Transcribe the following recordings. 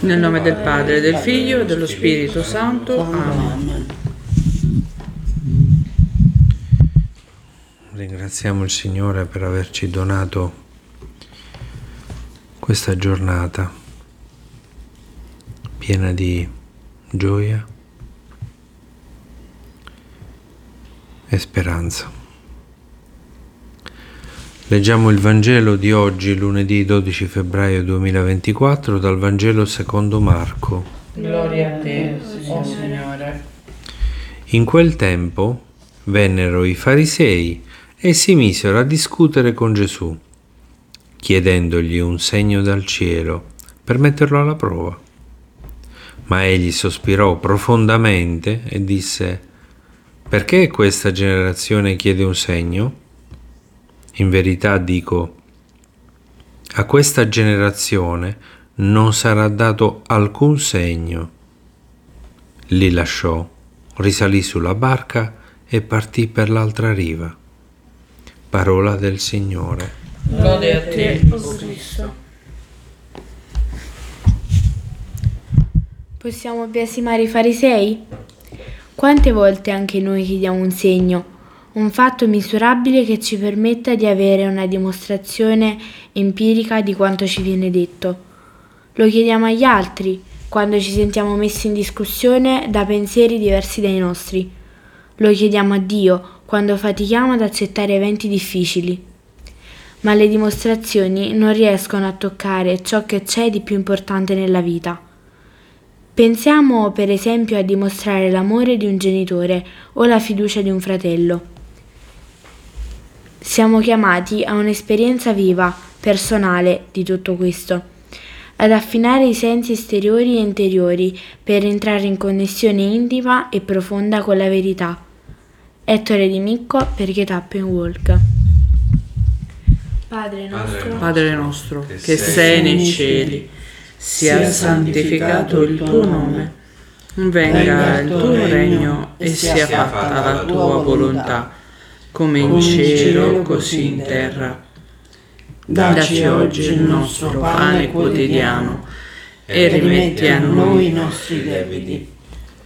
Nel nome del Padre, del Figlio e dello Spirito Santo. Amen. Ringraziamo il Signore per averci donato questa giornata piena di gioia e speranza. Leggiamo il Vangelo di oggi, lunedì 12 febbraio 2024, dal Vangelo secondo Marco. Gloria a te, oh Signore. In quel tempo vennero i farisei e si misero a discutere con Gesù, chiedendogli un segno dal cielo per metterlo alla prova. Ma egli sospirò profondamente e disse, perché questa generazione chiede un segno? In verità dico, a questa generazione non sarà dato alcun segno. Li lasciò, risalì sulla barca e partì per l'altra riva. Parola del Signore. Lode a te, oh Cristo. Possiamo biasimare i farisei? Quante volte anche noi chiediamo un segno? Un fatto misurabile che ci permetta di avere una dimostrazione empirica di quanto ci viene detto. Lo chiediamo agli altri quando ci sentiamo messi in discussione da pensieri diversi dai nostri. Lo chiediamo a Dio quando fatichiamo ad accettare eventi difficili. Ma le dimostrazioni non riescono a toccare ciò che c'è di più importante nella vita. Pensiamo per esempio a dimostrare l'amore di un genitore o la fiducia di un fratello. Siamo chiamati a un'esperienza viva, personale di tutto questo, ad affinare i sensi esteriori e interiori per entrare in connessione intima e profonda con la verità. Ettore di Micco per Get Up and Walk. Padre nostro, Padre nostro che sei nei cieli, sia santificato il tuo nome, venga il tuo regno e sia fatta la tua volontà come in cielo, così in terra. Dacci oggi il nostro pane quotidiano e rimetti a noi i nostri debiti,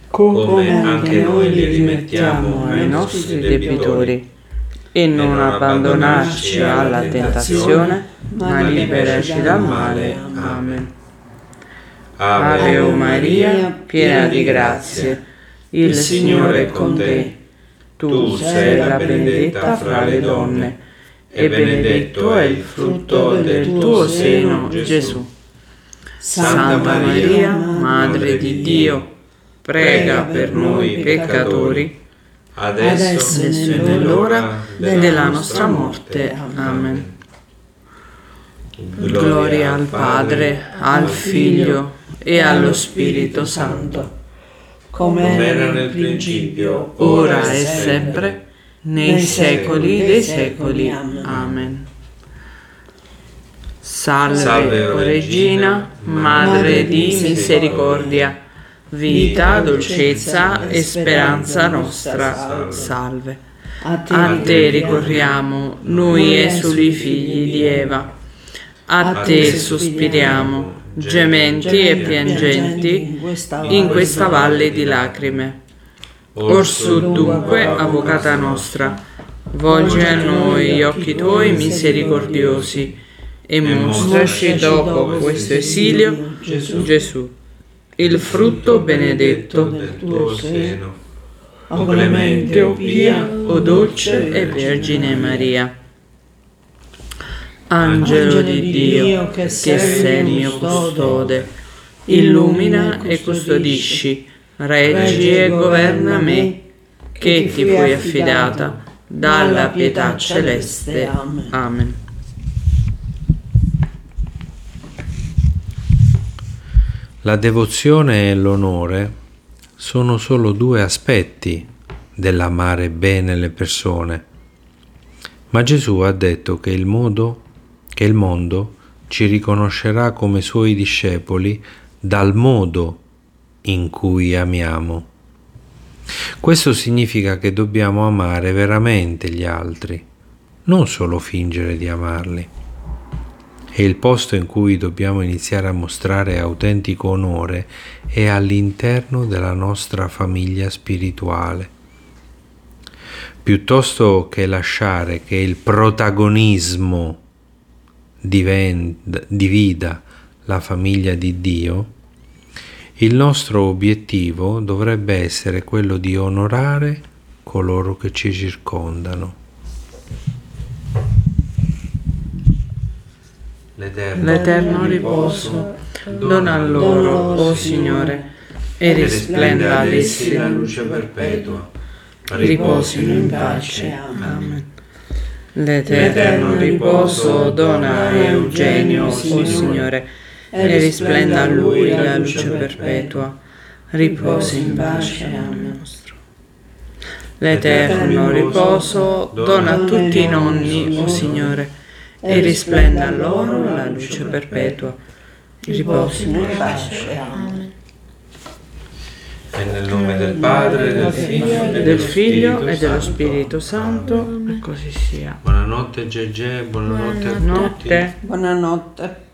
come anche noi li rimettiamo ai nostri debitori. E non abbandonarci alla tentazione, ma liberaci dal male. Amen. Ave o Maria, piena di grazie, il Signore è con te tu sei la benedetta fra le donne, e benedetto è il frutto del tuo seno, Gesù. Santa Maria, Madre di Dio, prega per noi peccatori, adesso e nell'ora della nostra morte. Amen. Gloria al Padre, al Figlio e allo Spirito Santo come era nel principio, ora e sempre, nei secoli dei secoli. Amen. Salve, o Regina, Madre di misericordia, vita, dolcezza e speranza nostra. Salve. A te ricorriamo, noi esuli figli di Eva. A te sospiriamo gementi e piangenti in questa valle di lacrime. Orsù dunque, avvocata nostra, volgi a noi gli occhi tuoi misericordiosi e mostraci dopo questo esilio Gesù, il frutto benedetto del tuo seno. O clemente, o pia, o dolce e Vergine Maria. Angelo di Dio, che sei il mio custode, illumina e custodisci, reggi e governa me, che ti fui affidata dalla pietà celeste. Amen. La devozione e l'onore sono solo due aspetti dell'amare bene le persone, ma Gesù ha detto che il modo che il mondo ci riconoscerà come suoi discepoli dal modo in cui amiamo. Questo significa che dobbiamo amare veramente gli altri, non solo fingere di amarli. e il posto in cui dobbiamo iniziare a mostrare autentico onore è all'interno della nostra famiglia spirituale. Piuttosto che lasciare che il protagonismo divida la famiglia di Dio, il nostro obiettivo dovrebbe essere quello di onorare coloro che ci circondano. L'eterno riposo dona a loro, o oh Signore, e risplenda ad essi la luce perpetua. Riposino in pace. Amen. L'eterno riposo dona a Eugenio, oh Signore, e risplenda a lui la luce perpetua. Riposi in pace. Amen. L'eterno riposo dona a tutti i nonni, o oh Signore, e risplenda a loro la luce perpetua. Riposino in pace. Amen. Nel nome del Padre, del Figlio, e del Figlio e dello Spirito Santo, e così sia. Buonanotte Gegè, buonanotte, buonanotte a tutti. Buonanotte.